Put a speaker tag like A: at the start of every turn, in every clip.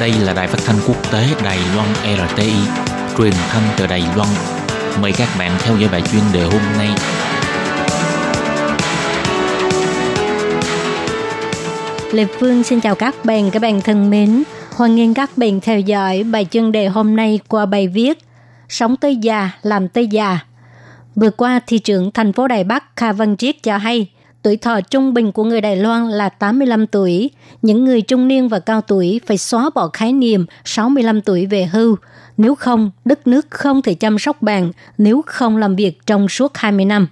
A: Đây là đài phát thanh quốc tế Đài Loan RTI, truyền thanh từ Đài Loan. Mời các bạn theo dõi bài chuyên đề hôm nay.
B: Lê Phương xin chào các bạn, các bạn thân mến. Hoan nghênh các bạn theo dõi bài chuyên đề hôm nay qua bài viết Sống tới già, làm tới già. Vừa qua, thị trưởng thành phố Đài Bắc Kha Văn Triết cho hay – Tuổi thọ trung bình của người Đài Loan là 85 tuổi. Những người trung niên và cao tuổi phải xóa bỏ khái niệm 65 tuổi về hưu. Nếu không, đất nước không thể chăm sóc bạn nếu không làm việc trong suốt 20 năm.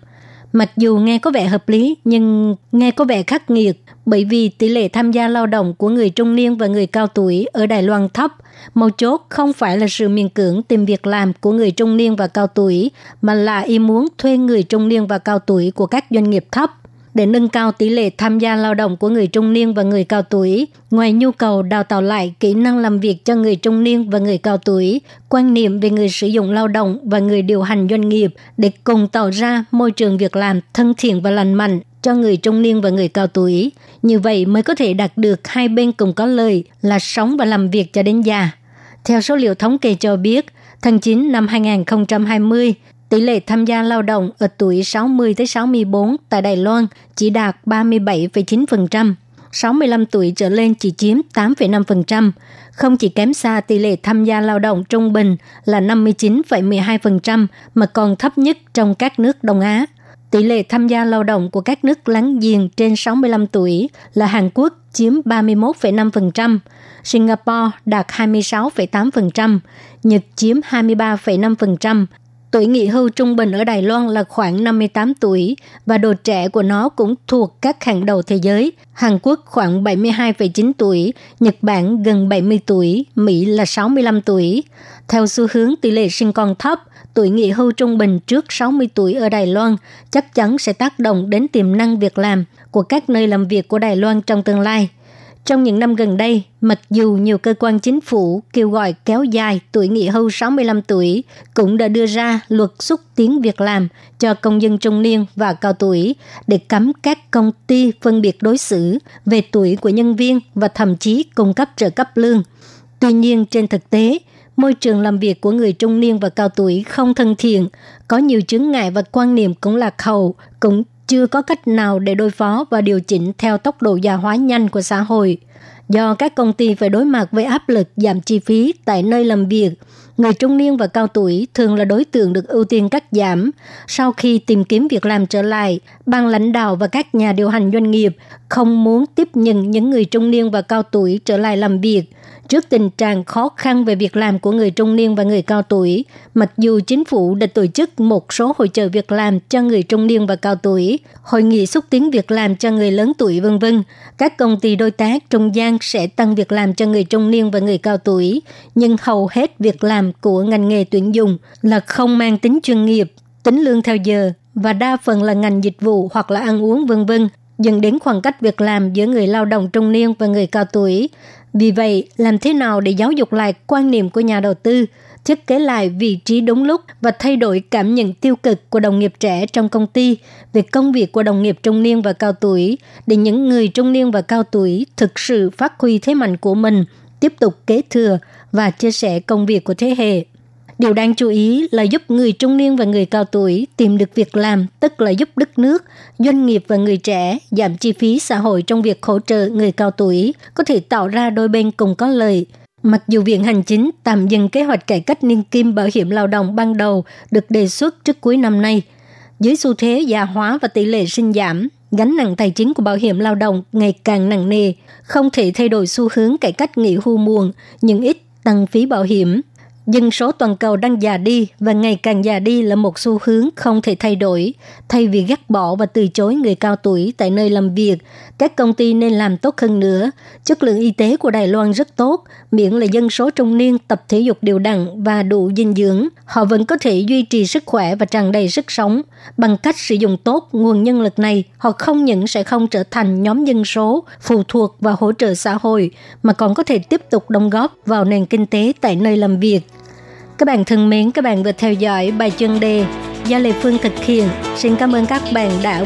B: Mặc dù nghe có vẻ hợp lý, nhưng nghe có vẻ khắc nghiệt bởi vì tỷ lệ tham gia lao động của người trung niên và người cao tuổi ở Đài Loan thấp. Mấu chốt không phải là sự miền cưỡng tìm việc làm của người trung niên và cao tuổi, mà là ý muốn thuê người trung niên và cao tuổi của các doanh nghiệp thấp để nâng cao tỷ lệ tham gia lao động của người trung niên và người cao tuổi. Ngoài nhu cầu đào tạo lại kỹ năng làm việc cho người trung niên và người cao tuổi, quan niệm về người sử dụng lao động và người điều hành doanh nghiệp để cùng tạo ra môi trường việc làm thân thiện và lành mạnh cho người trung niên và người cao tuổi. Như vậy mới có thể đạt được hai bên cùng có lợi là sống và làm việc cho đến già. Theo số liệu thống kê cho biết, tháng 9 năm 2020, Tỷ lệ tham gia lao động ở tuổi 60 tới 64 tại Đài Loan chỉ đạt 37,9%, 65 tuổi trở lên chỉ chiếm 8,5%, không chỉ kém xa tỷ lệ tham gia lao động trung bình là 59,12% mà còn thấp nhất trong các nước Đông Á. Tỷ lệ tham gia lao động của các nước láng giềng trên 65 tuổi là Hàn Quốc chiếm 31,5%, Singapore đạt 26,8%, Nhật chiếm 23,5%, Tuổi nghỉ hưu trung bình ở Đài Loan là khoảng 58 tuổi và độ trẻ của nó cũng thuộc các hàng đầu thế giới. Hàn Quốc khoảng 72,9 tuổi, Nhật Bản gần 70 tuổi, Mỹ là 65 tuổi. Theo xu hướng tỷ lệ sinh con thấp, tuổi nghỉ hưu trung bình trước 60 tuổi ở Đài Loan chắc chắn sẽ tác động đến tiềm năng việc làm của các nơi làm việc của Đài Loan trong tương lai. Trong những năm gần đây, mặc dù nhiều cơ quan chính phủ kêu gọi kéo dài tuổi nghỉ hưu 65 tuổi, cũng đã đưa ra luật xúc tiến việc làm cho công dân trung niên và cao tuổi để cấm các công ty phân biệt đối xử về tuổi của nhân viên và thậm chí cung cấp trợ cấp lương. Tuy nhiên, trên thực tế, môi trường làm việc của người trung niên và cao tuổi không thân thiện, có nhiều chứng ngại và quan niệm cũng lạc hậu, cũng chưa có cách nào để đối phó và điều chỉnh theo tốc độ già hóa nhanh của xã hội. Do các công ty phải đối mặt với áp lực giảm chi phí tại nơi làm việc, người trung niên và cao tuổi thường là đối tượng được ưu tiên cắt giảm. Sau khi tìm kiếm việc làm trở lại, ban lãnh đạo và các nhà điều hành doanh nghiệp không muốn tiếp nhận những người trung niên và cao tuổi trở lại làm việc – Trước tình trạng khó khăn về việc làm của người trung niên và người cao tuổi, mặc dù chính phủ đã tổ chức một số hội trợ việc làm cho người trung niên và cao tuổi, hội nghị xúc tiến việc làm cho người lớn tuổi vân vân, các công ty đối tác trung gian sẽ tăng việc làm cho người trung niên và người cao tuổi, nhưng hầu hết việc làm của ngành nghề tuyển dụng là không mang tính chuyên nghiệp, tính lương theo giờ và đa phần là ngành dịch vụ hoặc là ăn uống vân vân dẫn đến khoảng cách việc làm giữa người lao động trung niên và người cao tuổi. Vì vậy, làm thế nào để giáo dục lại quan niệm của nhà đầu tư, thiết kế lại vị trí đúng lúc và thay đổi cảm nhận tiêu cực của đồng nghiệp trẻ trong công ty về công việc của đồng nghiệp trung niên và cao tuổi để những người trung niên và cao tuổi thực sự phát huy thế mạnh của mình, tiếp tục kế thừa và chia sẻ công việc của thế hệ. Điều đáng chú ý là giúp người trung niên và người cao tuổi tìm được việc làm, tức là giúp đất nước, doanh nghiệp và người trẻ giảm chi phí xã hội trong việc hỗ trợ người cao tuổi, có thể tạo ra đôi bên cùng có lợi. Mặc dù Viện Hành Chính tạm dừng kế hoạch cải cách niên kim bảo hiểm lao động ban đầu được đề xuất trước cuối năm nay, dưới xu thế già hóa và tỷ lệ sinh giảm, gánh nặng tài chính của bảo hiểm lao động ngày càng nặng nề, không thể thay đổi xu hướng cải cách nghỉ hưu muộn, nhưng ít tăng phí bảo hiểm dân số toàn cầu đang già đi và ngày càng già đi là một xu hướng không thể thay đổi. Thay vì gắt bỏ và từ chối người cao tuổi tại nơi làm việc, các công ty nên làm tốt hơn nữa. Chất lượng y tế của Đài Loan rất tốt, miễn là dân số trung niên tập thể dục đều đặn và đủ dinh dưỡng, họ vẫn có thể duy trì sức khỏe và tràn đầy sức sống. Bằng cách sử dụng tốt nguồn nhân lực này, họ không những sẽ không trở thành nhóm dân số phụ thuộc và hỗ trợ xã hội, mà còn có thể tiếp tục đóng góp vào nền kinh tế tại nơi làm việc. Các bạn thân mến, các bạn vừa theo dõi bài chuyên đề do Lê Phương thực hiện. Xin cảm ơn các bạn đã